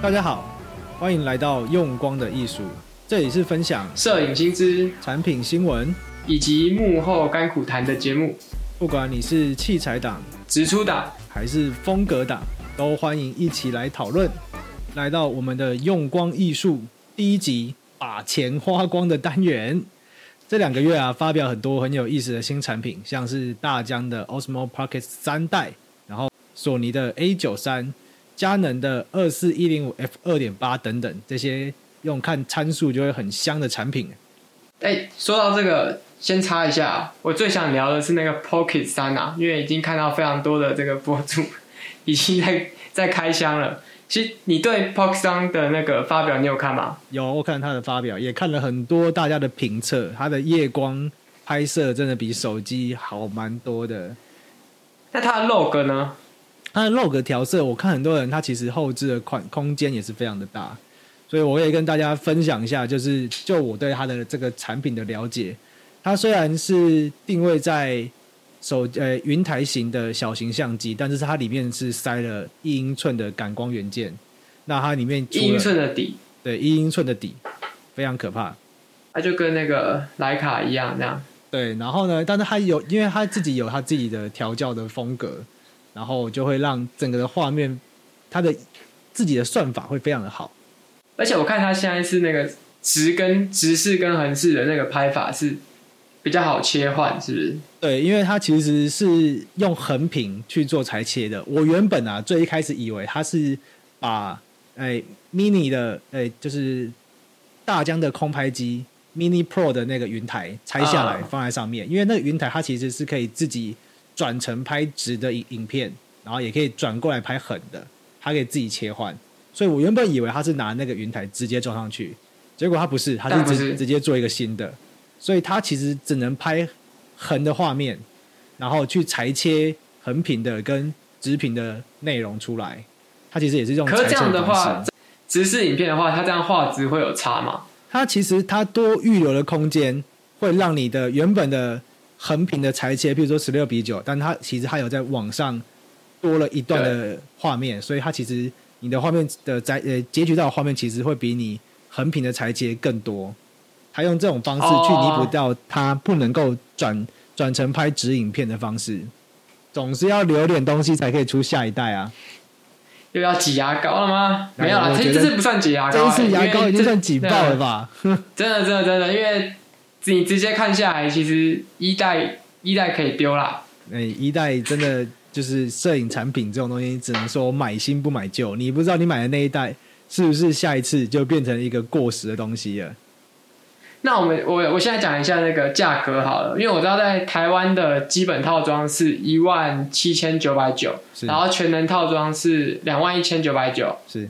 大家好，欢迎来到用光的艺术。这里是分享摄影新知、产品新闻以及幕后甘苦谈的节目。不管你是器材党、直出党还是风格党，都欢迎一起来讨论。来到我们的用光艺术第一集，把钱花光的单元。这两个月啊，发表很多很有意思的新产品，像是大疆的 Osmo Pocket 三代，然后索尼的 A 九三。佳能的二四一零五 F 二点八等等，这些用看参数就会很香的产品。哎，说到这个，先插一下，我最想聊的是那个 Pocket 三啊，因为已经看到非常多的这个博主 已经在在开箱了。其实你对 Pocket 三的那个发表，你有看吗？有，我看他的发表，也看了很多大家的评测。它的夜光拍摄真的比手机好蛮多的。那它的 log 呢？它的 log 调色，我看很多人他其实后置的宽空间也是非常的大，所以我也跟大家分享一下，就是就我对它的这个产品的了解。它虽然是定位在手呃云台型的小型相机，但是它里面是塞了一英寸的感光元件。那它里面一英寸的底，对，一英寸的底，非常可怕。它就跟那个徕卡一样那样。对，然后呢，但是它有，因为它自己有它自己的调教的风格。然后就会让整个的画面，它的自己的算法会非常的好。而且我看它现在是那个直跟直视跟横视的那个拍法是比较好切换，是不是？对，因为它其实是用横屏去做裁切的。我原本啊，最一开始以为它是把哎 mini 的哎就是大疆的空拍机 mini pro 的那个云台拆下来放在上面，啊、因为那个云台它其实是可以自己。转成拍直的影影片，然后也可以转过来拍横的，它可以自己切换。所以我原本以为他是拿那个云台直接装上去，结果他不是，他是直直接做一个新的。所以他其实只能拍横的画面，然后去裁切横屏的跟直屏的内容出来。它其实也是用。可是这样的话，直视影片的话，它这样画质会有差吗？它其实它多预留的空间，会让你的原本的。横屏的裁切，比如说十六比九，但它其实它有在网上多了一段的画面，所以它其实你的画面的在呃截取到的画面其实会比你横屏的裁切更多。他用这种方式去弥补掉它不能够转转成拍直影片的方式，总是要留点东西才可以出下一代啊！又要挤牙膏了吗？没有啦，这这次不算挤牙膏，这次牙膏已经算挤爆了吧？真的真的真的，因为。你直接看下来，其实一代一代可以丢啦。哎，一代真的就是摄影产品这种东西，只能说买新不买旧。你不知道你买的那一代是不是下一次就变成一个过时的东西了？那我们我我现在讲一下那个价格好了，因为我知道在台湾的基本套装是一万七千九百九，然后全能套装是两万一千九百九，是。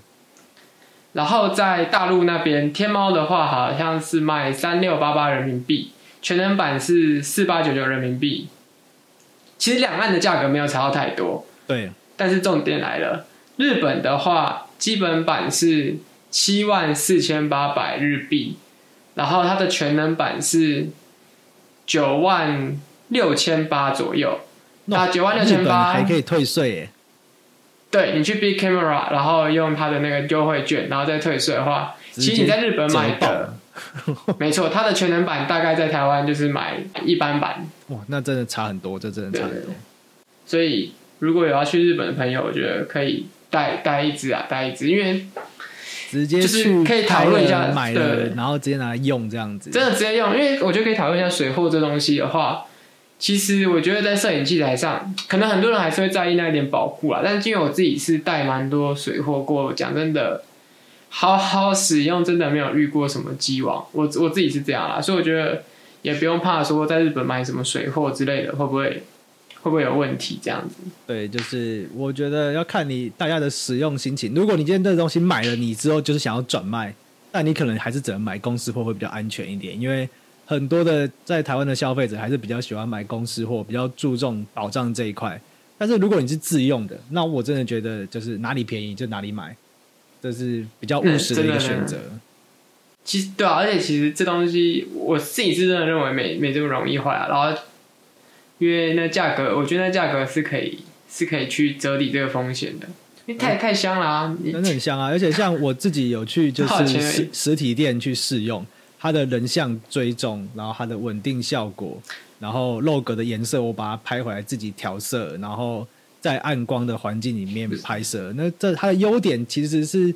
然后在大陆那边，天猫的话好像是卖三六八八人民币，全能版是四八九九人民币。其实两岸的价格没有差到太多，对。但是重点来了，日本的话，基本版是七万四千八百日币，然后它的全能版是九万六千八左右。那九万六千八还可以退税耶。对，你去 Big Camera，然后用它的那个优惠券，然后再退税的话，其实你在日本买的，没错，它的全能版大概在台湾就是买一般版。哇，那真的差很多，这真的差很多。所以如果有要去日本的朋友，我觉得可以带带一支啊，带一支，因为直接就是可以讨论一下买的，然后直接拿来用这样子，真的直接用，因为我觉得可以讨论一下水货这东西的话。其实我觉得在摄影器材上，可能很多人还是会在意那一点保护啦。但是因为我自己是带蛮多水货过，讲真的，好好使用真的没有遇过什么机王。我我自己是这样啦，所以我觉得也不用怕说在日本买什么水货之类的会不会会不会有问题这样子。对，就是我觉得要看你大家的使用心情。如果你今天这个东西买了，你之后就是想要转卖，那你可能还是只能买公司货会比较安全一点，因为。很多的在台湾的消费者还是比较喜欢买公司货，比较注重保障这一块。但是如果你是自用的，那我真的觉得就是哪里便宜就哪里买，这是比较务实的一个选择。其实对啊，而且其实这东西我自己是真的认为没没这么容易坏啊。然后因为那价格，我觉得那价格是可以是可以去折抵这个风险的。因为太太香了啊，真的很香啊！而且像我自己有去就是 实实体店去试用它的人像追踪，然后它的稳定效果，然后 logo 的颜色，我把它拍回来自己调色，然后在暗光的环境里面拍摄。那这它的优点其实是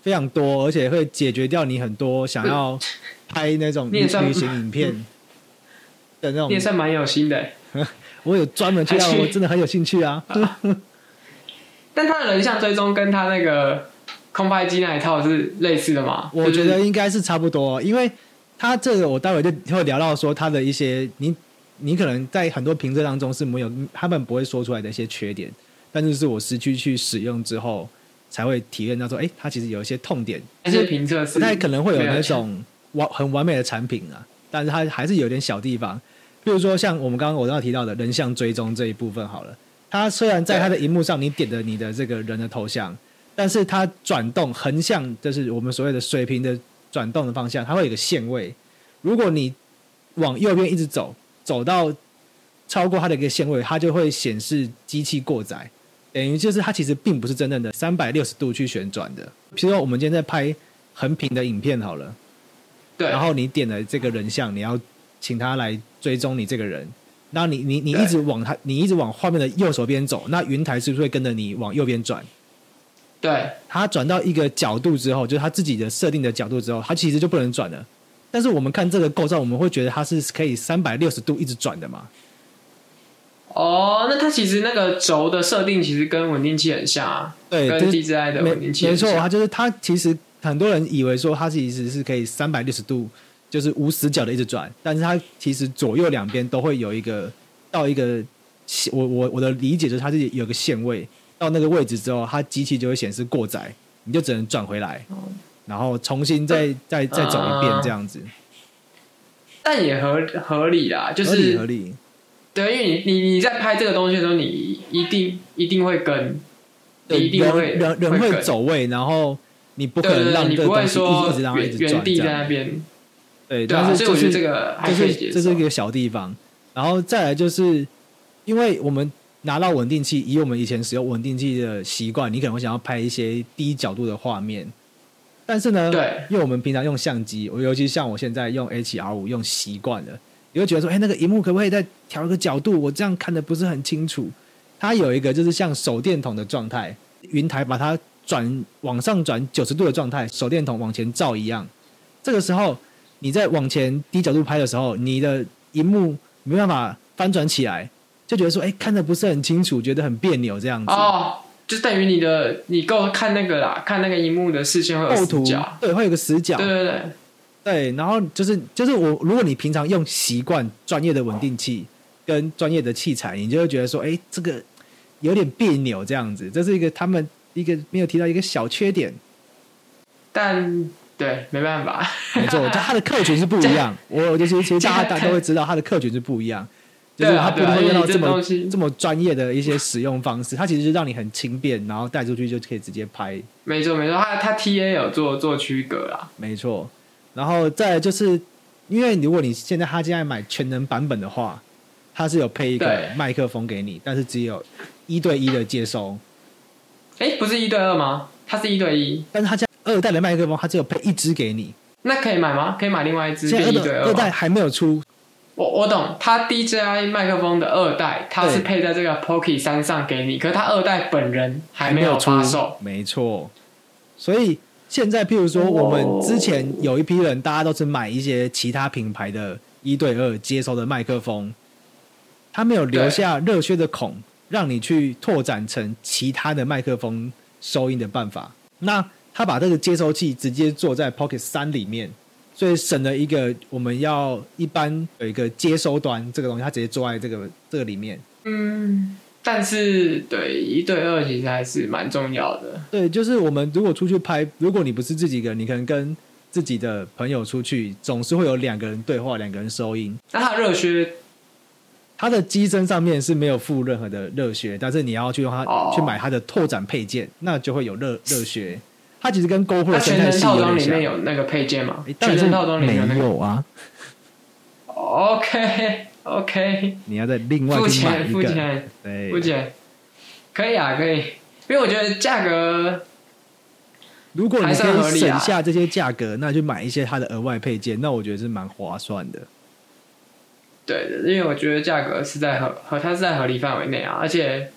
非常多，而且会解决掉你很多想要 拍那种旅行影片的那种。你也算蛮有心的。我有专门去，我真的很有兴趣啊。但它的人像追踪跟它那个空拍机那一套是类似的吗？我觉得应该是差不多，因为它这个我待会就会聊到说它的一些你你可能在很多评测当中是没有他们不会说出来的一些缺点，但是是我实际去使用之后才会体验到说，哎，它其实有一些痛点。那些评测是不太可能会有那种完很完美的产品啊，但是它还是有点小地方，比如说像我们刚刚我刚刚提到的人像追踪这一部分好了。它虽然在它的荧幕上，你点的你的这个人的头像，但是它转动横向，就是我们所谓的水平的转动的方向，它会有个限位。如果你往右边一直走，走到超过它的一个限位，它就会显示机器过载，等于就是它其实并不是真正的三百六十度去旋转的。譬如说，我们今天在拍横屏的影片好了，对，然后你点了这个人像，你要请他来追踪你这个人。那你你你一直往他，你一直往画面的右手边走，那云台是不是会跟着你往右边转？对，它转到一个角度之后，就是它自己的设定的角度之后，它其实就不能转了。但是我们看这个构造，我们会觉得它是可以三百六十度一直转的嘛？哦，那它其实那个轴的设定其实跟稳定器很像啊，对，跟 DJI 的稳定器没错，它就是它其实很多人以为说它其实是可以三百六十度。就是无死角的一直转，但是它其实左右两边都会有一个到一个，我我我的理解就是它是有个限位，到那个位置之后，它机器就会显示过载，你就只能转回来，然后重新再再再走一遍这样子。但也合合理啦，就是合理合理。对，因为你你你在拍这个东西的时候，你一定一定会跟，你一定会人人会走位，然后你不可能让这个东西一直让它一直转原地在那边。对，但是就是这个，就是这是一个小地方，然后再来就是，因为我们拿到稳定器，以我们以前使用稳定器的习惯，你可能会想要拍一些低角度的画面，但是呢，对，因为我们平常用相机，我尤其像我现在用 H R 五用习惯了，你会觉得说，哎，那个荧幕可不可以再调一个角度？我这样看的不是很清楚。它有一个就是像手电筒的状态，云台把它转往上转九十度的状态，手电筒往前照一样，这个时候。你在往前低角度拍的时候，你的荧幕没办法翻转起来，就觉得说，哎、欸，看的不是很清楚，觉得很别扭这样子。哦，就等于你的你够看那个啦，看那个荧幕的视线会有死角，对，会有个死角。对对对，对，然后就是就是我，如果你平常用习惯专业的稳定器跟专业的器材，你就会觉得说，哎、欸，这个有点别扭这样子，这是一个他们一个没有提到一个小缺点，但。对，没办法，没错，就他的客群是不一样。我就是其实大家大家都会知道，他的客群是不一样，就是它不会用到这么这么专业的一些使用方式。它其实是让你很轻便，然后带出去就可以直接拍。没错，没错，它它 TA 有做做区隔啦。没错，然后再就是，因为如果你现在他现在买全能版本的话，它是有配一个麦克风给你，但是只有一对一的接收。哎，不是一对二吗？它是一对一，但是他家。二代的麦克风，它只有配一支给你，那可以买吗？可以买另外一支。现在二代还没有出。我我懂，它 DJI 麦克风的二代，它是配在这个 Pocket 三上给你，可是它二代本人还没有发售。没错，所以现在，譬如说，我们之前有一批人，大家都是买一些其他品牌的一对二接收的麦克风，它没有留下热靴的孔，让你去拓展成其他的麦克风收音的办法。那他把这个接收器直接做在 Pocket 三里面，所以省了一个我们要一般有一个接收端这个东西，它直接做在这个这个里面。嗯，但是对一对二其实还是蛮重要的。对，就是我们如果出去拍，如果你不是自己一个人，你可能跟自己的朋友出去，总是会有两个人对话，两个人收音。那它热靴，它的机身上面是没有附任何的热靴，但是你要去用它、哦、去买它的拓展配件，那就会有热热靴。它其实跟 GoPro 生态系统里面有那个配件吗？全身套装里面有、那个、没有啊。OK OK，你要再另外。付钱付钱，付钱，可以啊，可以。因为我觉得价格，如果你可以省下这些价格，那就买一些它的额外配件，那我觉得是蛮划算的。对的，因为我觉得价格是在合合，它是在合理范围内啊，而且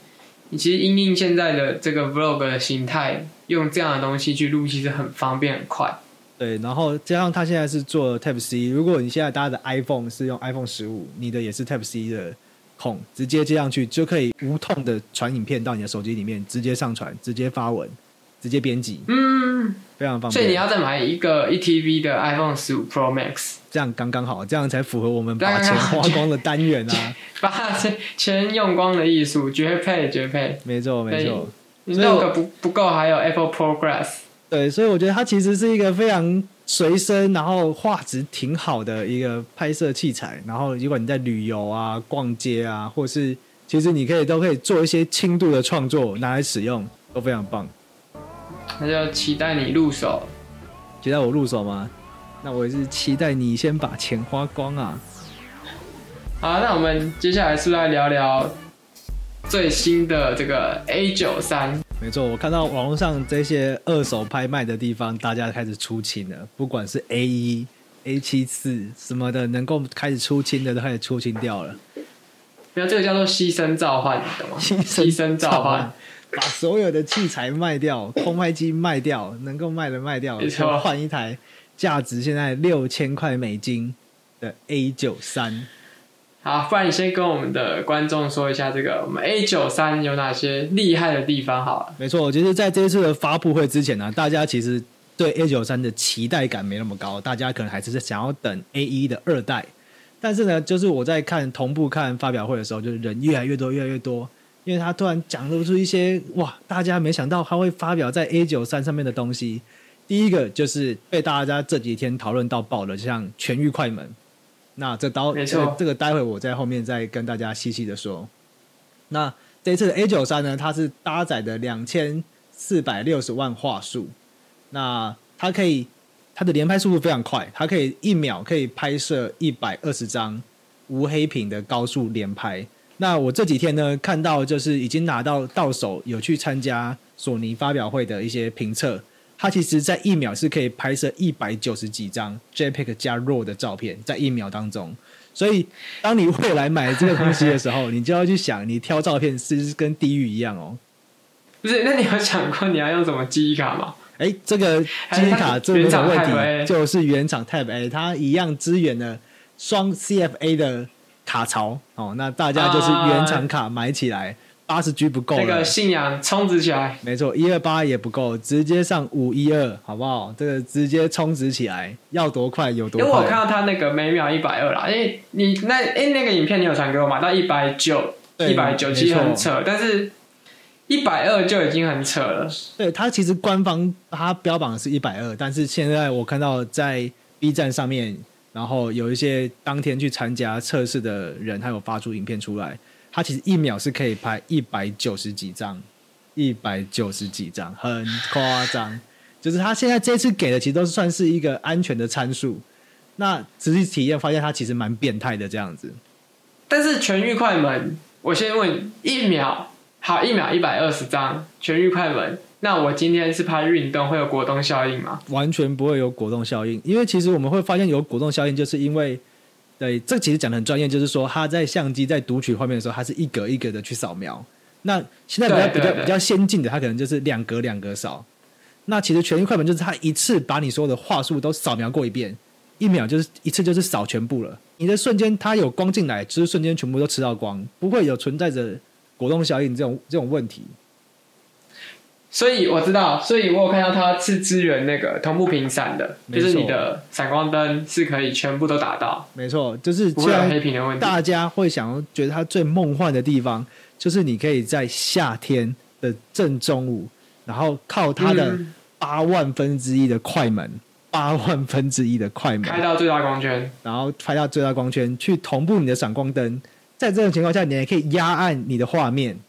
你其实因应现在的这个 vlog 的形态，用这样的东西去录，其实很方便很快。对，然后加上它现在是做 Type C，如果你现在搭的 iPhone 是用 iPhone 十五，你的也是 Type C 的孔，直接接上去就可以无痛的传影片到你的手机里面，直接上传，直接发文，直接编辑，嗯，非常方便。所以你要再买一个一 TB 的 iPhone 十五 Pro Max，这样刚刚好，这样才符合我们把钱花 光的单元啊，把钱钱用光的艺术，绝配绝配，没错没错。你那个不不够，还有 Apple Progress。对，所以我觉得它其实是一个非常随身，然后画质挺好的一个拍摄器材。然后，如果你在旅游啊、逛街啊，或是其实你可以都可以做一些轻度的创作拿来使用，都非常棒。那就期待你入手，期待我入手吗？那我也是期待你先把钱花光啊。好，那我们接下来是来聊聊最新的这个 A 九三？没错，我看到网络上这些二手拍卖的地方，大家开始出清了。不管是 A 一、A 七四什么的，能够开始出清的都开始出清掉了。没有，这个叫做牺牲召唤，你懂吗？牺牲召唤，把所有的器材卖掉，空拍机卖掉，能够卖的卖掉，换一台价值现在六千块美金的 A 九三。好，不然你先跟我们的观众说一下这个我们 A 九三有哪些厉害的地方好了。没错，其实在这一次的发布会之前呢，大家其实对 A 九三的期待感没那么高，大家可能还是在想要等 A 一的二代。但是呢，就是我在看同步看发表会的时候，就是人越来越多，越来越多，因为他突然讲露出一些哇，大家没想到他会发表在 A 九三上面的东西。第一个就是被大家这几天讨论到爆的，像全域快门。那这刀，没错，这个待会我在后面再跟大家细细的说。那这一次的 A 九三呢，它是搭载的两千四百六十万画素。那它可以，它的连拍速度非常快，它可以一秒可以拍摄一百二十张无黑屏的高速连拍。那我这几天呢，看到就是已经拿到到手，有去参加索尼发表会的一些评测。它其实，在一秒是可以拍摄一百九十几张 JPEG 加 RAW 的照片，在一秒当中。所以，当你未来买这个东西的时候，你就要去想，你挑照片是不是跟地狱一样哦？不是，那你有想过你要用什么记忆卡吗？哎，这个记忆卡这没有问题，就是原厂 Type A，它一样支援了双 CFA 的卡槽哦。那大家就是原厂卡买起来。八十 G 不够，这个信仰充值起来，没错，一二八也不够，直接上五一二，好不好？这个直接充值起来，要多快有多快。因为我看到他那个每秒一百二啦，因为你那哎那个影片你有传给我吗？到一百九，一百九其实很扯，但是一百二就已经很扯了。对，他其实官方他标榜的是一百二，但是现在我看到在 B 站上面，然后有一些当天去参加测试的人，他有发出影片出来。它其实一秒是可以拍一百九十几张，一百九十几张，很夸张。就是它现在这次给的，其实都算是一个安全的参数。那实际体验发现，它其实蛮变态的这样子。但是全域快门，我先问一秒，好，一秒一百二十张全域快门。那我今天是拍运动，会有果冻效应吗？完全不会有果冻效应，因为其实我们会发现有果冻效应，就是因为。对，这其实讲的很专业，就是说他在相机在读取画面的时候，它是一格一格的去扫描。那现在比较比较比较先进的，它可能就是两格两格扫。那其实全域快门就是它一次把你所有的话术都扫描过一遍，一秒就是一次就是扫全部了。你的瞬间它有光进来，就是瞬间全部都吃到光，不会有存在着果冻效应这种这种问题。所以我知道，所以我有看到它是支援那个同步频闪的，就是你的闪光灯是可以全部都打到。没错，就是不会有黑屏的问题。大家会想要觉得它最梦幻的地方，就是你可以在夏天的正中午，然后靠它的八万分之一的快门，八、嗯、万分之一的快门开到最大光圈，然后拍到最大光圈去同步你的闪光灯。在这种情况下，你还可以压暗你的画面。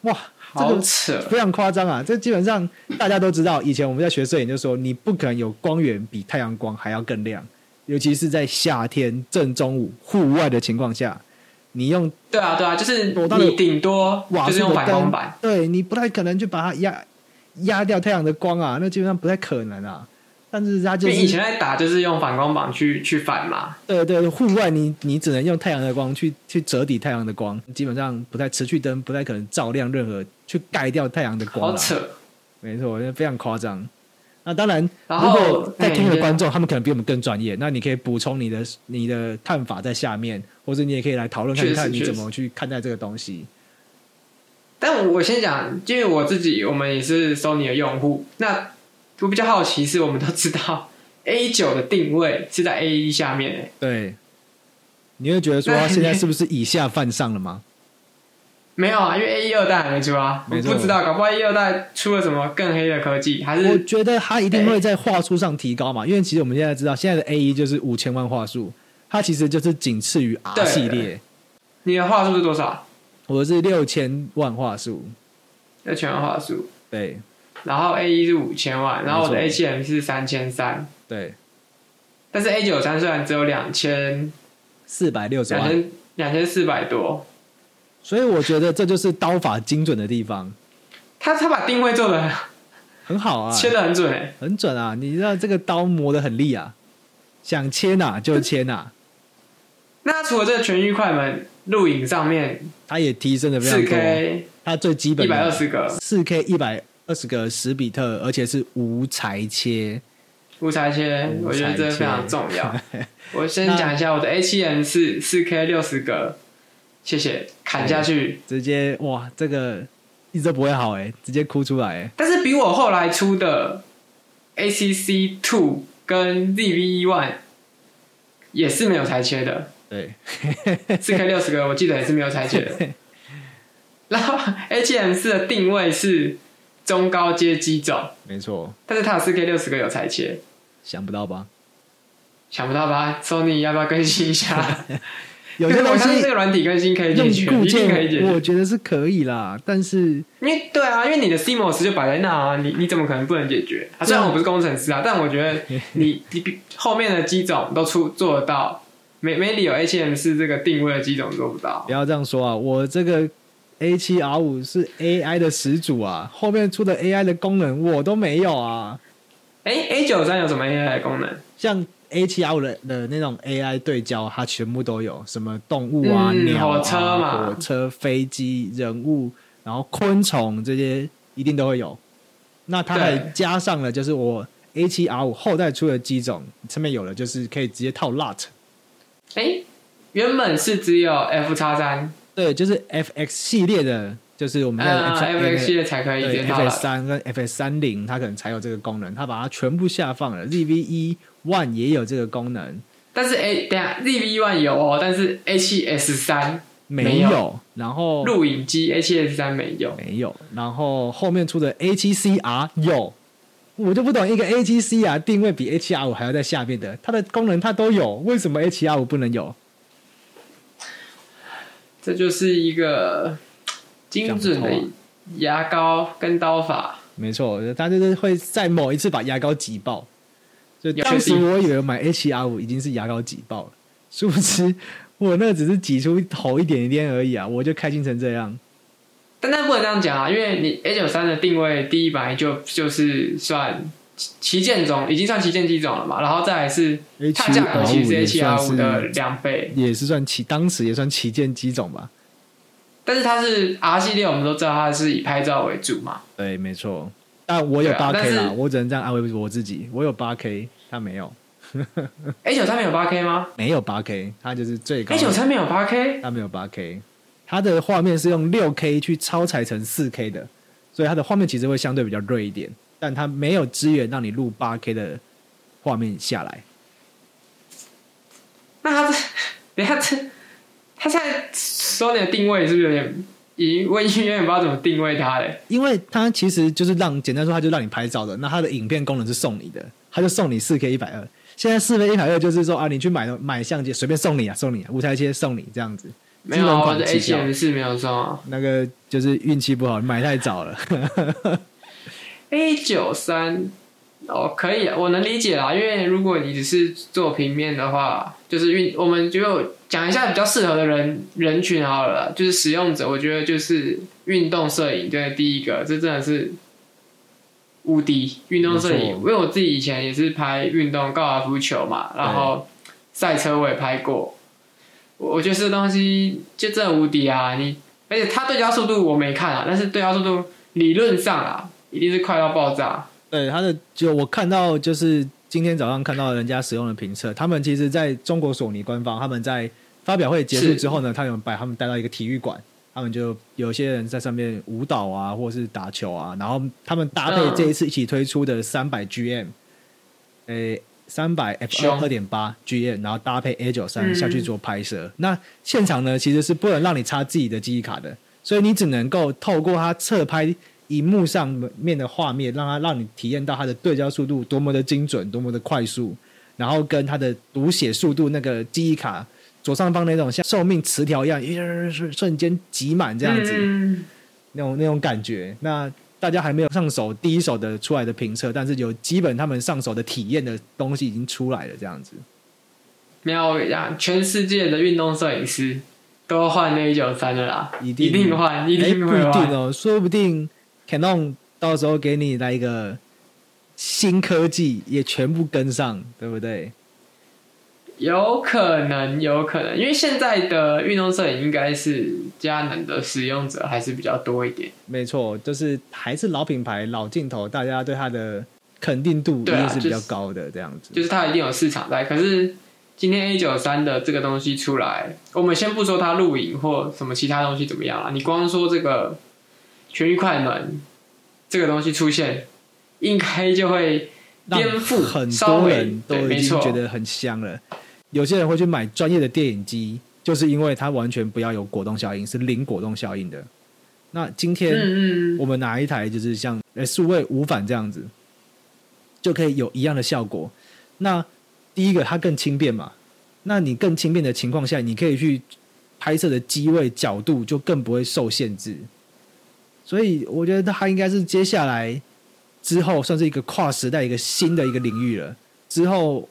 哇！好扯，非常夸张啊！这基本上大家都知道，以前我们在学摄影就说，你不可能有光源比太阳光还要更亮，尤其是在夏天正中午户外的情况下，你用对啊对啊，就是你顶多瓦数的就是用反光灯板，，对你不太可能去把它压压掉太阳的光啊，那基本上不太可能啊。但是它就是以前在打就是用反光板去去反嘛，对对，户外你你只能用太阳的光去去折抵太阳的光，基本上不太持续灯不太可能照亮任何去盖掉太阳的光啦。好扯。没错，非常夸张。那当然，如然后果在听的哎观众，他们可能比我们更专业，那你可以补充你的你的看法在下面，或者你也可以来讨论看看你怎么去看待这个东西。但我先讲，因为我自己我们也是 Sony 的用户，那我比较好奇是，我们都知道 A 九的定位是在 A 一下面诶，对，你会觉得说那现在是不是以下犯上了吗？没有啊，因为 A 一二代还没出啊，我不知道，搞不好 A 一二代出了什么更黑的科技，还是我是觉得它一定会在画素上提高嘛，因为其实我们现在知道，现在的 A 一就是五千万画素，它其实就是仅次于 R 系列，你的画素是多少？我是六千万画素，要全画素，对然后 A 一是五千万，然后我的 A 错七 M 是三千三，对，但是 A 九三虽然只有两千四百六十万，两千两千四百多，所以我觉得这就是刀法精准的地方，他他把定位做的很好啊，切的很准诶。很准啊！你知道这个刀磨的很利啊，想切哪就切哪，那除了这个全域快门录影上面它也提升的非常四多。K 它最基本一百二十个四 K 一百二十个十比特，而且是无裁切。无裁切，我觉得这非常重要。我先讲一下我的 A 七 M 四四 K 六十格，谢谢，砍下去。直接哇，这个一直都不会好哎，直接哭出来哎。但是比我后来出的 ACC Two 跟 ZV One 也是没有裁切的，对，四 K 六十格我记得也是没有裁切的。然后 A 7 M 四的定位是中高阶机种，没错，但是它有四 K 六十个有裁切。想不到吧？想不到吧？Sony 要不要更新一下？有些东西这个软体更新可以解决，固一定可以解件，决。我觉得是可以啦。但是因为对啊，因为你的 CMOS 就摆在那啊，你你怎么可能不能解决？啊，虽然我不是工程师啊，但我觉得 你你后面的机种都出做得到，没没理由 A7M 是这个定位的机种做不到不。要这样说啊，我这个 A 七 R 五是 AI 的始祖啊，后面出的 AI 的功能我都没有啊。哎，A 九三有什么 AI 的功能？像 A 七 R 五的的那种 AI 对焦，它全部都有，什么动物啊、嗯鸟啊、火车嘛火车、飞机、人物，然后昆虫这些一定都会有。那它还加上了，就是我 A 七 R 五后代出的机种，上面有了，就是可以直接套 LUT。哎，原本是只有 F 叉三，对，就是 FX 系列的，就是我们在的嗯 F-，F X 系列才可以直对接套 FS 了。三跟 FS 三零，它可能才有这个功能，它把它全部下放了。ZV 一 One 也有这个功能，但是 A 等下 ZV One 有哦，但是 A 7 S 三没没有然后录影机 A 7 S 三没有。没有，然后后面出的 A 七 CR 有，我就不懂一个 A 七 CR 定位比 A 七 R 五还要在下面的，它的功能它都有，为什么 A 七 R 五不能有？这就是一个精准的牙膏跟刀法。没错，他就是会在某一次把牙膏挤爆。就有当时我以为买 H 七 R 五已经是牙膏挤爆了，殊不知我那只是挤出头一点点而已啊，我就开心成这样。但那不能这样讲啊，因为你 H 九三的定位第一版就就是算旗舰种，已经算旗舰机种了嘛，然后再来是它七价格其实是 A 也七 R 算五的是两倍，也是算旗，当时也算旗舰机种吧。但是它是 R 系列，我们都知道它是以拍照为主嘛。对，没错。但我有八 K 啦，我只能这样安慰我自己，我有八 K，它没有。A 九三没有八 K 吗没有八 K，它就是最高？A 九三没有八 K，它没有八 K，它的画面是用六 K 去超裁成四 K 的，所以它的画面其实会相对比较锐一点，但它没有资源让你录八 K 的画面下来。那它这等一下这它现在 Sony 的定位是不是有点已经我已经有点不知道怎么定位它嘞？因为它其实就是让简单说，它就让你拍照的。那它的影片功能是送你的，它就送你四 K 一百二。现在四 K 一百二就是说啊，你去买买相机随便送你啊，送你啊，无裁切送你这样子。没有啊，我的 A 七 M 四没有送啊。那个就是运气不好，买太早了。A 九三哦，可以，我能理解啦。因为如果你只是做平面的话，就是运，我们就讲一下比较适合的人人群好了啦，就是使用者。我觉得就是运动摄影，对，第一个，这真的是无敌运动摄影。因为我自己以前也是拍运动高尔夫球嘛，然后赛车我也拍过。我觉得这东西就真的无敌啊！你而且它对焦速度我没看啊，但是对焦速度理论上啊，一定是快到爆炸。对他的，就我看到，就是今天早上看到人家使用的评测，他们其实在中国索尼官方，他们在发表会结束之后呢，他们把他们带到一个体育馆，他们就有些人在上面舞蹈啊，或者是打球啊，然后他们搭配这一次一起推出的三百 GM，诶，三百 F 二二点八 GM，然后搭配 A 九三下去做拍摄。嗯、那现场呢，其实是不能让你插自己的记忆卡的，所以你只能够透过它侧拍。荧幕上面的画面，让它让你体验到它的对焦速度多么的精准，多么的快速，然后跟它的读写速度，那个记忆卡左上方那种像寿命磁条一样，一瞬间挤满这样子，嗯、那种那种感觉。那大家还没有上手第一手的出来的评测，但是有基本他们上手的体验的东西已经出来了，这样子。没有，呀全世界的运动摄影师都换那一九三的啦，一定一定换，一定会换，不一定哦，说不定。Canon 到时候给你来一个新科技，也全部跟上，对不对？有可能，有可能，因为现在的运动摄影应该是佳能的使用者还是比较多一点。没错，就是还是老品牌、老镜头，大家对它的肯定度一定是比较高的，这样子。就是它一定有市场在。可是今天 A 九三的这个东西出来，我们先不说它录影或什么其他东西怎么样啊，你光说这个。全域快门这个东西出现，应该就会颠覆很多人都已经觉得很香了。有些人会去买专业的电影机，就是因为它完全不要有果冻效应，是零果冻效应的。那今天我们拿一台就是像呃数位无反这样子，就可以有一样的效果。那第一个它更轻便嘛，那你更轻便的情况下，你可以去拍摄的机位角度就更不会受限制。所以我觉得它应该是接下来之后算是一个跨时代一个新的一个领域了。之后，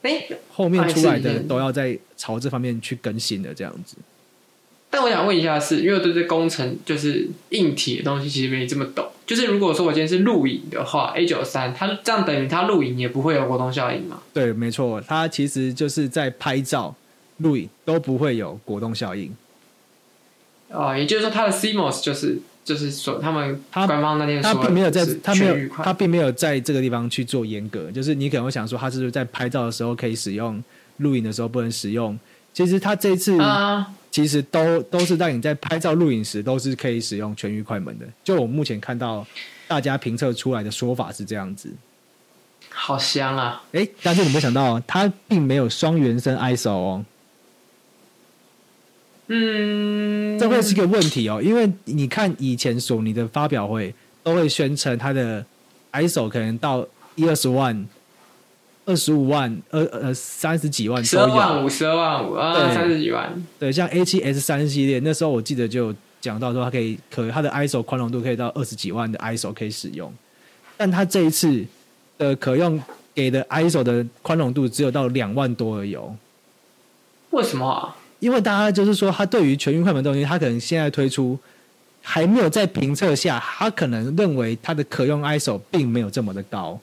后面出来的都要在朝这方面去更新的这样子。但我想问一下是，是因为对这工程就是硬体的东西其实没这么懂。就是如果说我今天是录影的话，A 九三它这样等于它录影也不会有果冻效应吗？对，没错，它其实就是在拍照、录影都不会有果冻效应。哦，也就是说它的 CMOS 就是。就是说，他们官方那天说，他并没有在，他没有，他并没有在这个地方去做严格。就是你可能会想说，他是不是在拍照的时候可以使用，录影的时候不能使用？其实他这次其实都都是让你在拍照、录影时都是可以使用全域快门的。就我目前看到大家评测出来的说法是这样子，好香啊！哎，但是你没想到，它并没有双原生 ISO 哦。嗯，这会是个问题哦，因为你看以前索尼的发表会都会宣称它的 ISO 可能到一二十万、二十五万、二呃三十几万，十二万五、十二万五啊，三十几万。对，像 A 七 S 三系列，那时候我记得就讲到说它可以可它的 ISO 宽容度可以到二十几万的 ISO 可以使用，但它这一次的可用给的 ISO 的宽容度只有到两万多而已哦。为什么啊？因为大家就是说，他对于全域快门东西，他可能现在推出还没有在评测下，他可能认为它的可用 ISO 并没有这么的高。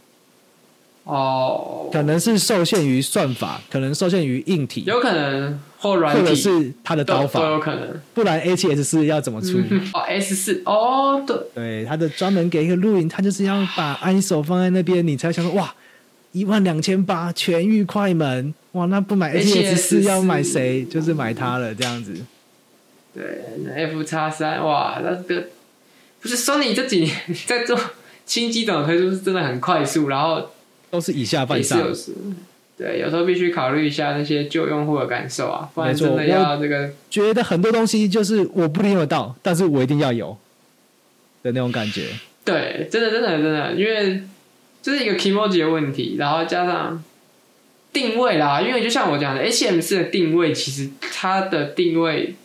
哦，可能是受限于算法，可能受限于硬体，有可能或软体，或者是它的刀法都有可能。不然 A 七 S 四要怎么出？哦，S 四哦，对，对，它的专门给一个录影，它就是要把 ISO 放在那边，你才想说哇。一万两千八全域快门，哇！那不买七 S 四要买谁？就是买它了，这样子。对，F 叉三，哇，那个不是 Sony 这几年 在做新机种推出是真的很快速，然后都是以下犯上。对，有时候必须考虑一下那些旧用户的感受啊，不然真的要这个。觉得很多东西就是我不一定用得到，但是我一定要有的那种感觉。对，真的，真的，真的，因为。这是一个 keyboard 的问题，然后加上定位啦，因为就像我讲的，A7M4 的定位其实它的定位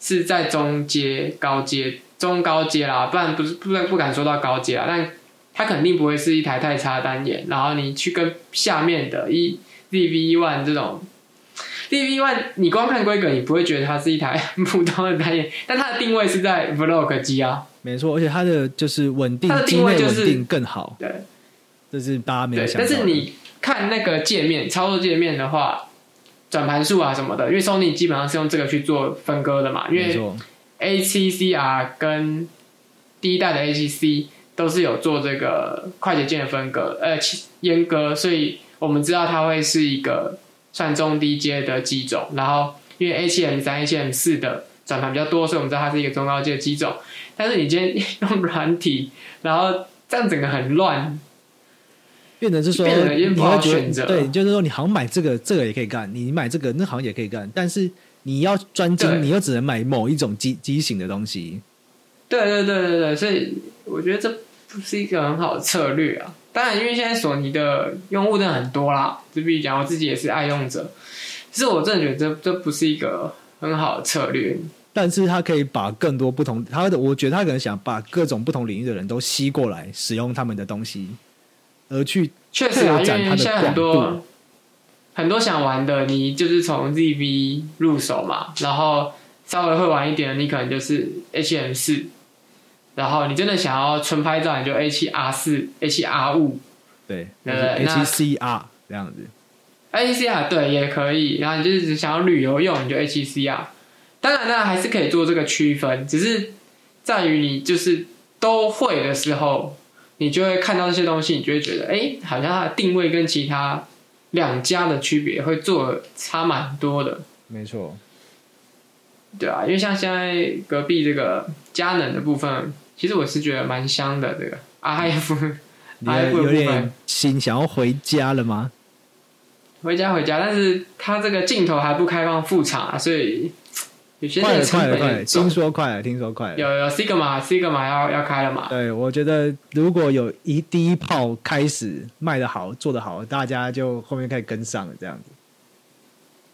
是在中阶、高阶、中高阶啦，不然不是不不敢说到高阶啦，但它肯定不会是一台太差的单眼。然后你去跟下面的一 ZV One 这种 ZV One，你光看规格，你不会觉得它是一台普通的单眼，但它的定位是在 Vlog 机啊，没错，而且它的就是稳定，它的定位就是定更好，对，这是大家没有想到。但是你看那个界面，操作界面的话，转盘数啊什么的，因为 Sony 基本上是用这个去做分割的嘛，因为 ACCR 跟第一代的 ACC 都是有做这个快捷键的分割，呃，阉割，所以我们知道它会是一个算中低阶的机种。然后因为 A7M 三、A7M 四的转盘比较多，所以我们知道它是一个中高阶的机种。但是你今天用软体，然后这样整个很乱，变成是说变得也不好选择。对，就是说你好像买这个，这个也可以干；你买这个，那好像也可以干。但是你要专精，你又只能买某一种机机型的东西。对对对对对，所以我觉得这不是一个很好的策略啊。当然，因为现在索尼的用户真的很多啦，就比如讲我自己也是爱用者，其实我真的觉得这这不是一个很好的策略。但是他可以把更多不同，他的我觉得他可能想把各种不同领域的人都吸过来使用他们的东西，而去确实啊，因为现在很多很多想玩的，你就是从 ZV 入手嘛，然后稍微会玩一点的，你可能就是 HM 四。然后你真的想要纯拍照，你就 A 七 R 四、A 七 R 五，对，那 A 七 C R 这样子。A 七 C R 对也可以，然后你就是想要旅游用，你就 A 七 C R。当然，当然还是可以做这个区分，只是在于你就是都会的时候，你就会看到这些东西，你就会觉得，哎，好像它的定位跟其他两家的区别会做差蛮多的。没错。对啊，因为像现在隔壁这个佳能的部分。其实我是觉得蛮香的，这个 RF，你有点心想要回家了吗？回家回家，但是它这个镜头还不开放副厂啊，所以有些快了快了快了，听说快了，听说快了，有有 Sigma Sigma 要要开了嘛？对，我觉得如果有一第一炮开始卖的好，做的好，大家就后面可以跟上了这样子。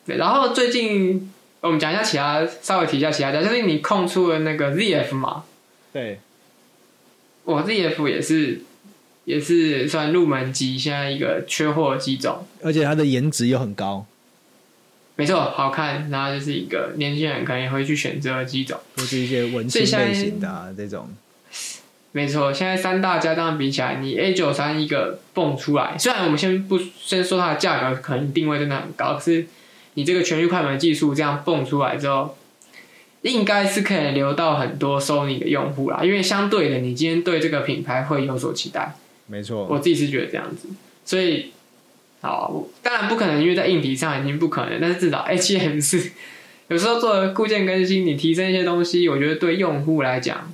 对，然后最近我们讲一下其他，稍微提一下其他的，就是你空出了那个 ZF 嘛？对。我 ZF 也是，也是算入门级，现在一个缺货的机种，而且它的颜值又很高，没错，好看，然后就是一个年轻人可能也会去选择的机种，都是一些文青类型的、啊、这种。没错，现在三大家当然比起来，你 A 九三一个蹦出来，虽然我们先不先说它的价格可能定位真的很高，可是你这个全域快门技术这样蹦出来之后。应该是可以留到很多 Sony 的用户啦，因为相对的，你今天对这个品牌会有所期待。没错，我自己是觉得这样子，所以，好，当然不可能，因为在硬体上已经不可能，但是至少 A7M4 有时候做固件更新，你提升一些东西，我觉得对用户来讲，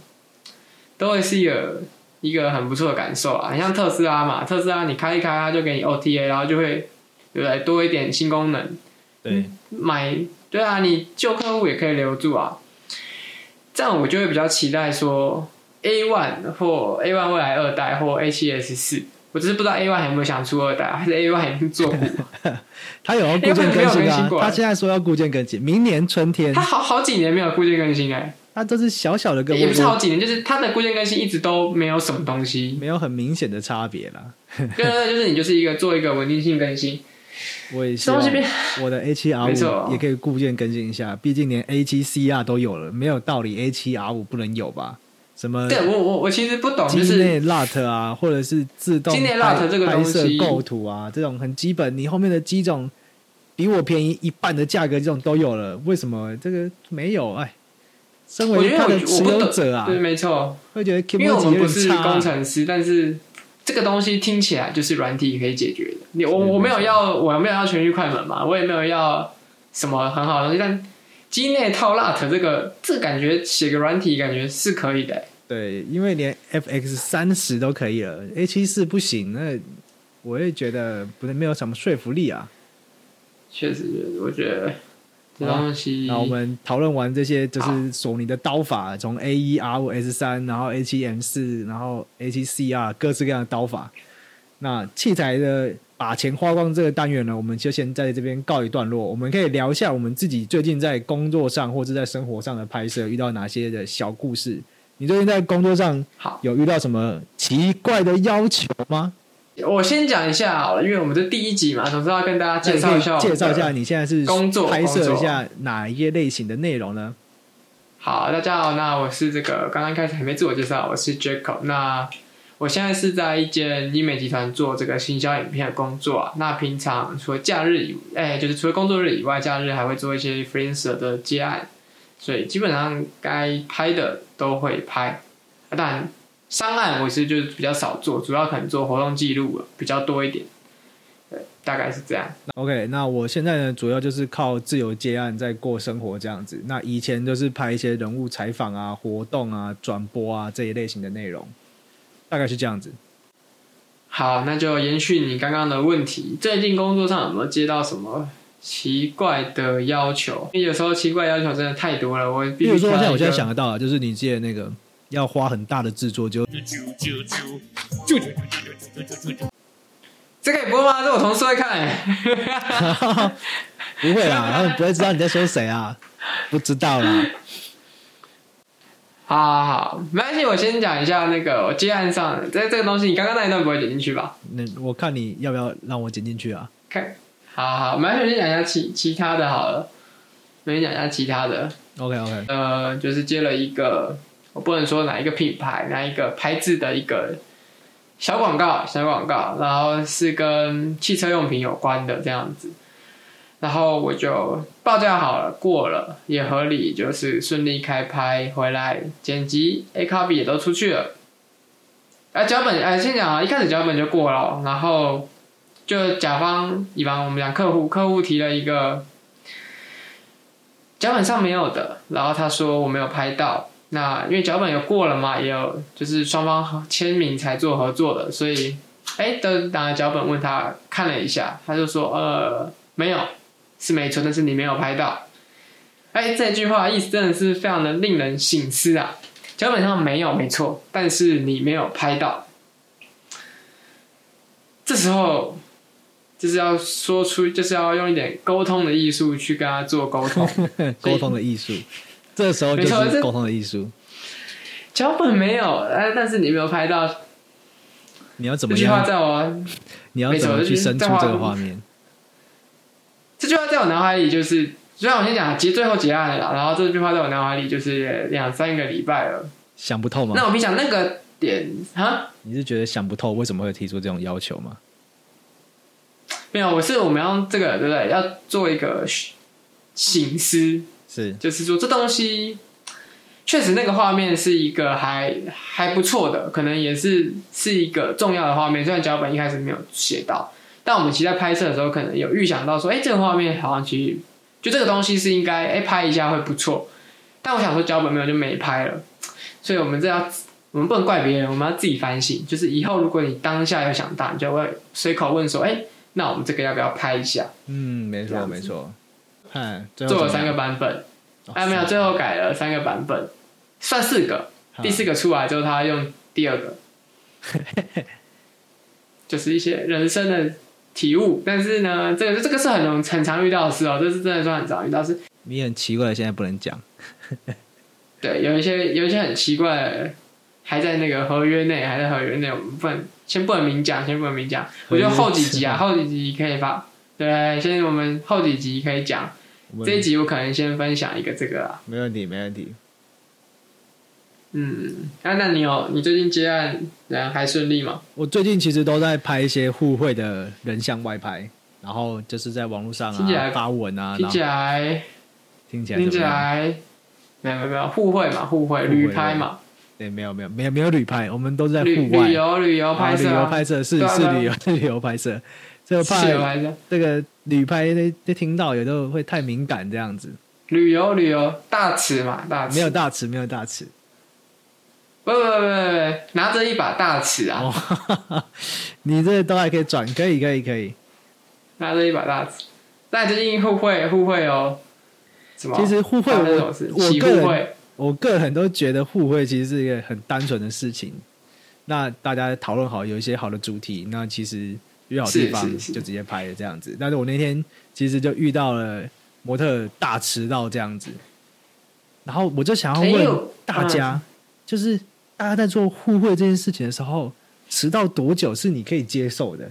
都会是一个一个很不错的感受啊。你像特斯拉嘛，特斯拉你开一开，它就给你 OTA，然后就会对不对？多一点新功能，对，买。对啊，你旧客户也可以留住啊，这样我就会比较期待说 A one 或 A one 未来二代或 A 七 S 四，我只是不知道 A one 有没有想出二代，还是 A one 已经做过？他有要固件更新啊？他现在说要固件更新，明年春天。他好好几年没有固件更新哎、欸，他都是小小的更新，也不是好几年，就是他的固件更新一直都没有什么东西，没有很明显的差别啦。对对对，就是你就是一个做一个稳定性更新。我也希望我的 A 七 R 五也可以固件更新一下，毕竟连 A 七 C R 都有了，没有道理 A 七 R 五不能有吧？什么？对我我我其实不懂，就是机内 LUT 啊，或者是自动机内 LUT 这个东西构图啊，这种很基本，你后面的机种比我便宜一半的价格，这种都有了，为什么这个没有？哎，身为它的持有者啊，对，没错，会觉得因为我们不是工程师，但是。这个东西听起来就是软体可以解决的。你我我没有要，我没有要全域快门嘛，我也没有要什么很好的东西。但机内套 LUT 这个，这感觉写个软体感觉是可以的。对，因为连 FX 三十都可以了，A 七四不行，那我也觉得不能没有什么说服力啊。确实，我觉得。东西，那我们讨论完这些，就是索尼的刀法，从 A 一 R 五 S 三，然后 A 七 M 四，然后 A 七 C R，各式各样的刀法。那器材的把钱花光这个单元呢，我们就先在这边告一段落。我们可以聊一下我们自己最近在工作上或者在生活上的拍摄遇到哪些的小故事。你最近在工作上有遇到什么奇怪的要求吗？我先讲一下好了，因为我们这第一集嘛，总是要跟大家介绍一下，介绍一下你现在是工作拍摄一下哪一些类型的内容呢？好，大家好，那我是这个刚刚开始还没自我介绍，我是 Jacob。那我现在是在一间医美集团做这个行销影片的工作啊。那平常除了假日以，哎，就是除了工作日以外，假日还会做一些 freelancer 的接案，所以基本上该拍的都会拍，当然。商案我是就是比较少做，主要可能做活动记录比较多一点，对，大概是这样。OK，那我现在呢，主要就是靠自由接案在过生活这样子。那以前就是拍一些人物采访啊、活动啊、转播啊这一类型的内容，大概是这样子。好，那就延续你刚刚的问题，最近工作上有没有接到什么奇怪的要求？因为有时候奇怪要求真的太多了，我比如说现在我现在想得到啊，就是你接的那个。要花很大的制作，就这可以播吗？这我同事会看哎，不会啦，他们不会知道你在说谁啊，不知道啦。好好好，没关系，我先讲一下那个我接案上的，这这个东西，你刚刚那一段不会剪进去吧？那我看你要不要让我剪进去啊？看，好好，没关系，我先讲一下其其他的好了，我先讲一下其他的。OK OK，呃，就是接了一个。我不能说哪一个品牌、哪一个牌子的一个小广告、小广告，然后是跟汽车用品有关的这样子，然后我就报价好了，过了也合理，就是顺利开拍回来剪辑，A copy 也都出去了。啊，脚本哎，先讲啊，一开始脚本就过了，然后就甲方乙方我们讲客户，客户提了一个脚本上没有的，然后他说我没有拍到。那因为脚本有过了嘛，也有就是双方签名才做合作的，所以哎，等拿了脚本问他看了一下，他就说呃没有，是没错，但是你没有拍到。哎，这句话意思真的是非常的令人醒思啊！脚本上没有没错，但是你没有拍到。这时候就是要说出，就是要用一点沟通的艺术去跟他做沟通，沟通的艺术。这时候就是沟通的艺术。脚本没有，哎但是你没有拍到。你要怎么样？这句话在我，你要怎么去生出这个画面？这句话在我脑海里就是，虽然我先讲，其实最后结案了，然后这句话在我脑海里就是两三个礼拜了，想不透吗？那我跟你讲那个点哈，你是觉得想不透为什么会提出这种要求吗？没有，我是我们要这个对不对？要做一个醒思。是，就是说这东西确实那个画面是一个还还不错的，可能也是是一个重要的画面。虽然脚本一开始没有写到，但我们其实在拍摄的时候，可能有预想到说，哎，这个画面好像其实就这个东西是应该哎拍一下会不错。但我想说脚本没有就没拍了，所以我们这要我们不能怪别人，我们要自己反省。就是以后如果你当下有想到，你就会随口问说，哎，那我们这个要不要拍一下？嗯，没错没错。做了三个版本，哎、哦，没有，最后改了三个版本，算四个。第四个出来之后，他用第二个，就是一些人生的体悟。但是呢，这个这个是很容很常遇到的事哦，这是真的算很常遇到的事。你很奇怪的，现在不能讲。对，有一些有一些很奇怪的，还在那个合约内，还在合约内，我们不能先不能明讲，先不能明讲。我觉得后几集啊，后几集可以发。对，先我们后几集可以讲。这一集我可能先分享一个这个啊，没问题，没问题。嗯，啊，那你有你最近接案人还顺利吗？我最近其实都在拍一些互惠的人像外拍，然后就是在网络上啊发文啊，听起来听起来听起来没有没有没有互惠嘛，互惠旅拍嘛，对，没有没有没有没有旅拍，我们都是在户外旅游旅游拍摄，旅游拍摄是是旅游旅游拍摄。这个怕这个旅拍的的听到也都会太敏感这样子。旅游旅游大尺嘛，大尺没有大尺，没有大尺。不不不不不，拿着一把大尺啊！哦、你这都还可以转，可以可以可以。拿着一把大尺，那最近互惠互惠哦。什么？其实互惠我我个人我个人都觉得互惠其实是一个很单纯的事情。那大家讨论好有一些好的主题，那其实。约好地方就直接拍了这样子，但是我那天其实就遇到了模特大迟到这样子，然后我就想要问大家，就是大家在做互惠这件事情的时候，迟到多久是你可以接受的？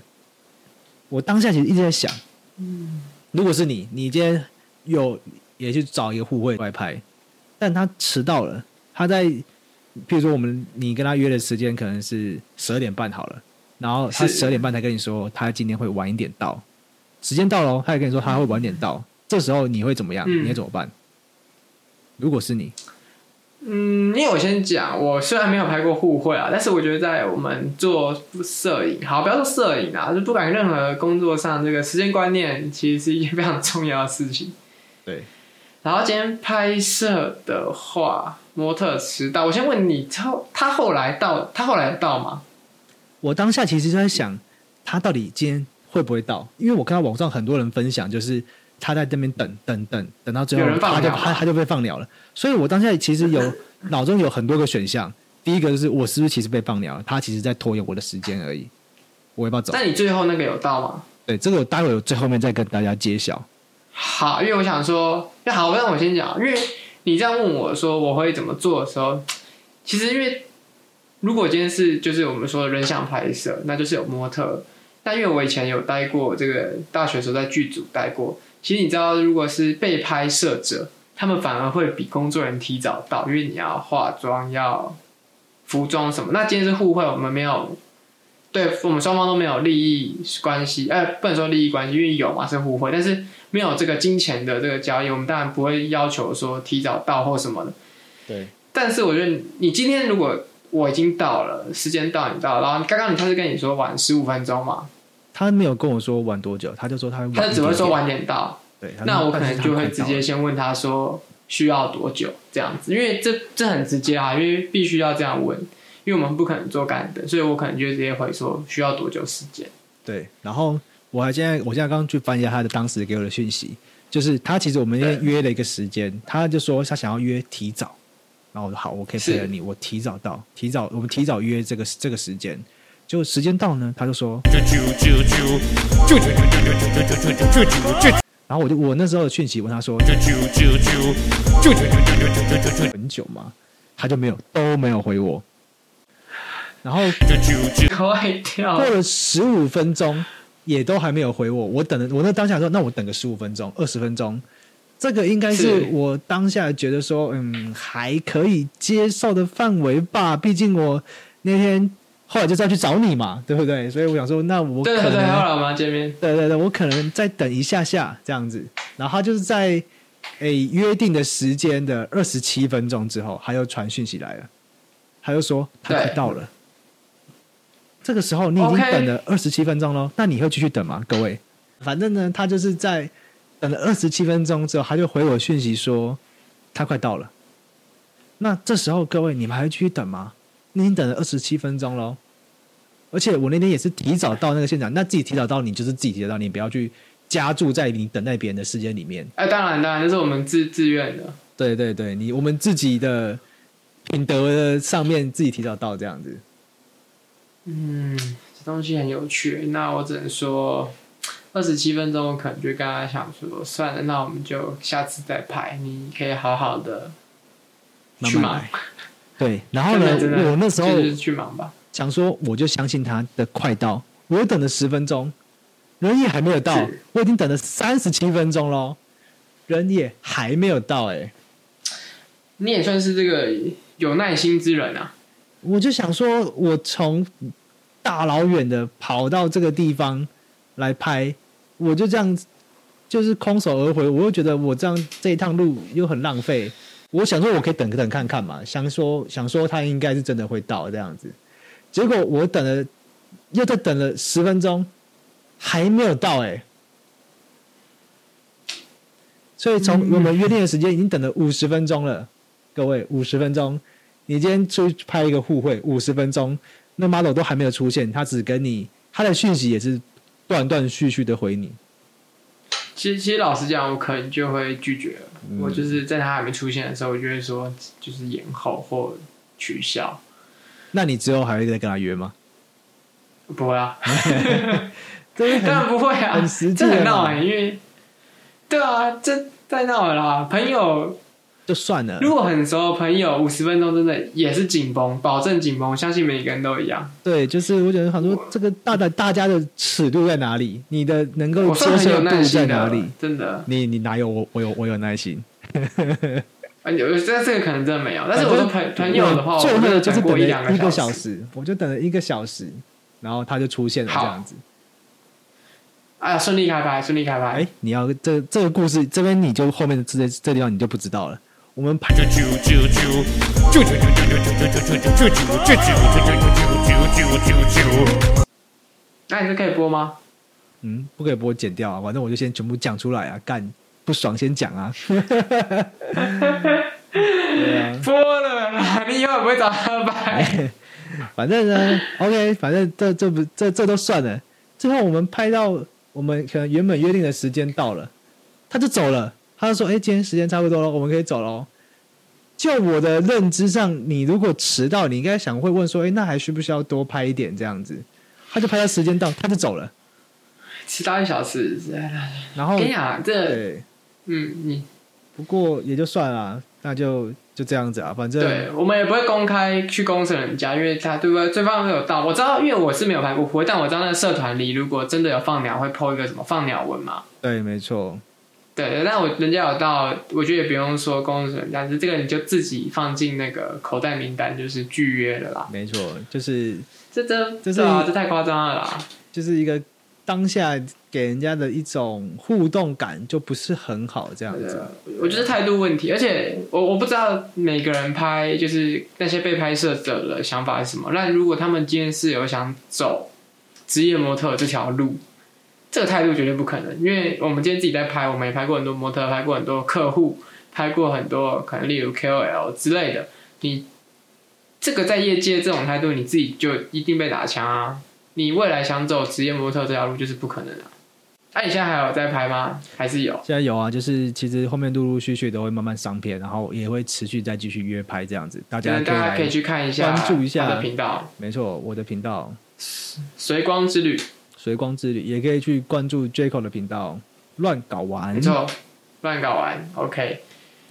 我当下其实一直在想，嗯，如果是你，你今天有也去找一个互惠外拍，但他迟到了，他在，譬如说我们你跟他约的时间可能是十二点半好了，然后他十二点半才跟你说他今天会晚一点到，时间到了，他也跟你说他会晚点到，这时候你会怎么样？嗯、你会怎么办？如果是你？嗯，因为我先讲，我虽然没有拍过互惠啊，但是我觉得在我们做摄影，好，不要说摄影啊，就不管任何工作上，这个时间观念其实是一件非常重要的事情。对。然后今天拍摄的话，模特迟到，我先问你，他他后来到，他后来到吗？我当下其实就在想，他到底今天会不会到？因为我看到网上很多人分享，就是。他在这边等等等等到最后，他就他他就被放鸟了。所以我当下其实有 脑中有很多个选项。第一个就是我是不是其实被放鸟了？他其实在拖延我的时间而已。我要不要走？那你最后那个有到吗？对，这个我待会有最后面再跟大家揭晓。好，因为我想说，那好，那我先讲。因为你这样问我说我会怎么做的时候，其实因为如果今天是就是我们说的人像拍摄，那就是有模特。但因为我以前有待过这个大学的时候在剧组待过。其实你知道，如果是被拍摄者，他们反而会比工作人员提早到，因为你要化妆、要服装什么。那今天是互惠，我们没有，对我们双方都没有利益关系，呃，不能说利益关系，因为有嘛是互惠，但是没有这个金钱的这个交易，我们当然不会要求说提早到或什么的。对。但是我觉得你今天如果我已经到了，时间到你到了，然后刚刚你他是跟你说晚十五分钟嘛？他没有跟我说晚多久，他就说他。他只会说晚点到。对，那我可能就会直接先问他说需要多久这样子，因为这这很直接啊，因为必须要这样问，因为我们不可能做干等，所以我可能就直接回说需要多久时间。对，然后我还现在我现在刚刚去翻一下他的当时给我的讯息，就是他其实我们约约了一个时间，他就说他想要约提早，然后我说好，我可以配合你，我提早到，提早我们提早约这个这个时间。就时间到呢，他就说，然后我就我那时候的讯息问他说，很久吗？他就没有都没有回我，然后过了十五分钟也都还没有回我，我等了我那当下说，那我等个十五分钟二十分钟，这个应该是我当下觉得说嗯还可以接受的范围吧，毕竟我那天。后来就再去找你嘛，对不对？所以我想说，那我可能对对对，后来我们见面，对对对，我可能再等一下下这样子。然后他就是在诶约定的时间的二十七分钟之后，他又传讯息来了，他又说他快到了。这个时候你已经等了二十七分钟喽，那你会继续等吗？各位，反正呢，他就是在等了二十七分钟之后，他就回我讯息说他快到了。那这时候各位，你们还会继续等吗？你已经等了二十七分钟喽，而且我那天也是提早到那个现场，那自己提早到，你就是自己提早到，你不要去加注在你等待别人的时间里面。哎，当然当然，这是我们自自愿的。对对对，你我们自己的品德的上面自己提早到这样子。嗯，这东西很有趣。那我只能说，二十七分钟，我可能就刚刚想说，算了，那我们就下次再拍。你可以好好的去买。对，然后呢，我那时候去忙吧，想说我就相信他的快到，我又等了十分钟，人也还没有到，我已经等了三十七分钟喽，人也还没有到，哎，你也算是这个有耐心之人啊。我就想说，我从大老远的跑到这个地方来拍，我就这样就是空手而回，我又觉得我这样这一趟路又很浪费。我想说，我可以等等看看嘛。想说，想说他应该是真的会到这样子。结果我等了，又再等了十分钟，还没有到哎、欸。所以从我们约定的时间已经等了五十分钟了。各位，五十分钟，你今天出去拍一个互惠，五十分钟，那 model 都还没有出现，他只跟你他的讯息也是断断续续的回你。其实，其实老实讲，我可能就会拒绝了。嗯、我就是在他还没出现的时候，我就会说，就是延后或取消。那你之后还会再跟他约吗？不会啊，当然不会啊，很实际，很闹哎，因为对啊，这太闹了啦。朋友就算了。如果很熟的朋友，五十分钟真的也是紧绷，保证紧绷。相信每个人都一样。对，就是我觉得很多这个大的大家的尺度在哪里？你的能够接受度在哪里？真的，你你哪有我我有我有耐心？啊，有这这个可能真的没有。但是我的朋朋友的话，最后就是等了一个小时，我就等了一个小时，然后他就出现了这样子。哎呀，顺利开拍，顺利开拍。哎，你要这这个故事这边你就后面的这这地方你就不知道了。我们拍。那你是可以播吗？嗯，不可以播，剪掉啊。反正我就先全部讲出来啊，干不爽先讲啊。对啊，播了，你以后不会找他拍。反正呢，OK，反正这这不这这都算了。最后我们拍到我们可能原本约定的时间到了，他就走了。他就说：“哎，今天时间差不多了，我们可以走喽。”就我的认知上，你如果迟到，你应该想会问说：“哎，那还需不需要多拍一点？”这样子，他就拍到时间到，他就走了。迟到一小时，然后跟你讲，这，嗯，你不过也就算了，那就就这样子啊，反正对，我们也不会公开去公审人家，因为他对不对？对方没有到，我知道，因为我是没有拍过火，但我知道那个社团里如果真的有放鸟，会 po 一个什么放鸟文嘛？对，没错。对，但我人家有到，我觉得也不用说公司人家，是这个你就自己放进那个口袋名单，就是拒约了啦。没错，就是这这这是啊，这太夸张了啦，就是一个。当下给人家的一种互动感就不是很好，这样子。我觉得态度问题，而且我我不知道每个人拍就是那些被拍摄者的想法是什么。那如果他们今天是有想走职业模特这条路，这个态度绝对不可能。因为我们今天自己在拍，我们也拍过很多模特，拍过很多客户，拍过很多可能例如 KOL 之类的。你这个在业界这种态度，你自己就一定被打枪啊！你未来想走职业模特这条路就是不可能的。那、啊、你现在还有在拍吗？还是有？现在有啊，就是其实后面陆陆续续都会慢慢上片，然后也会持续再继续约拍这样子。大家大家可以去看一下，关注一下我的频道。没错，我的频道随光之旅，随光之旅也可以去关注 Jaco 的频道，乱搞玩。没错，乱搞玩。OK。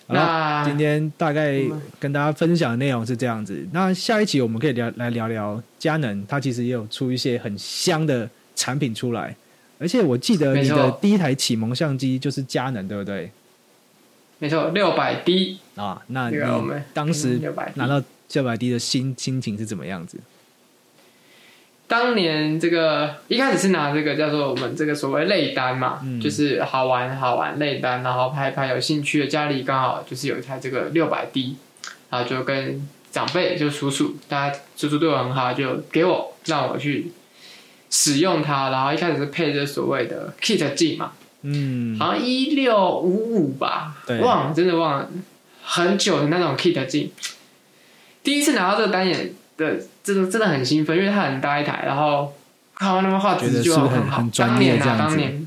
那今天大概跟大家分享的内容是这样子。那下一期我们可以聊来聊聊佳能，它其实也有出一些很香的产品出来。而且我记得你的第一台启蒙相机就是佳能，对不对？没错，六百 D 啊。那你当时拿到六百 D 的心心情是怎么样子？当年这个一开始是拿这个叫做我们这个所谓类单嘛，嗯、就是好玩好玩类单，然后拍拍有兴趣的，家里刚好就是有一台这个六百 D，然后就跟长辈就叔叔，大家叔叔对我很好，就给我让我去使用它，然后一开始是配这所谓的 kit 镜嘛，嗯，好像一六五五吧，对。忘了真的忘了很久的那种 kit 镜，第一次拿到这个单眼。对，真的真的很兴奋，因为它很大一台，然后看完那画质就很好。当年啊，当年，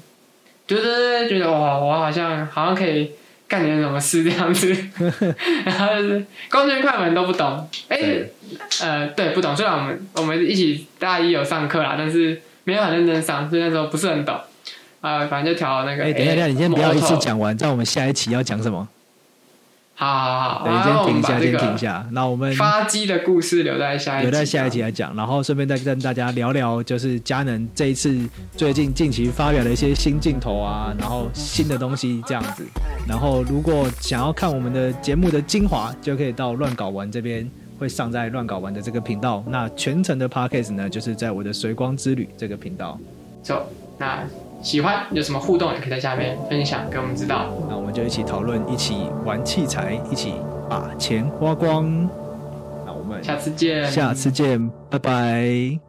对对对，觉得哇，我好像好像可以干点什么事这样子。然后就是光圈快门都不懂，哎，对呃，对，不懂。虽然我们我们一起大一有上课啦，但是没有很认真上，所以那时候不是很懂。啊、呃，反正就调那个。哎，等一下，等一下，你先不要一次讲完，在我们下一期要讲什么？好好好，等一下，先停一下，先停一下。那我们发机的故事留在下一集，留在下一集来讲。然后顺便再跟大家聊聊，就是佳能这一次最近近期发表的一些新镜头啊，然后新的东西这样子。然后如果想要看我们的节目的精华，就可以到乱搞玩这边，会上在乱搞玩的这个频道。那全程的 Podcast 呢，就是在我的随光之旅这个频道。走，那。喜欢有什么互动，也可以在下面分享给我们知道。那我们就一起讨论，一起玩器材，一起把钱花光。那我们下次见，下次见，拜拜。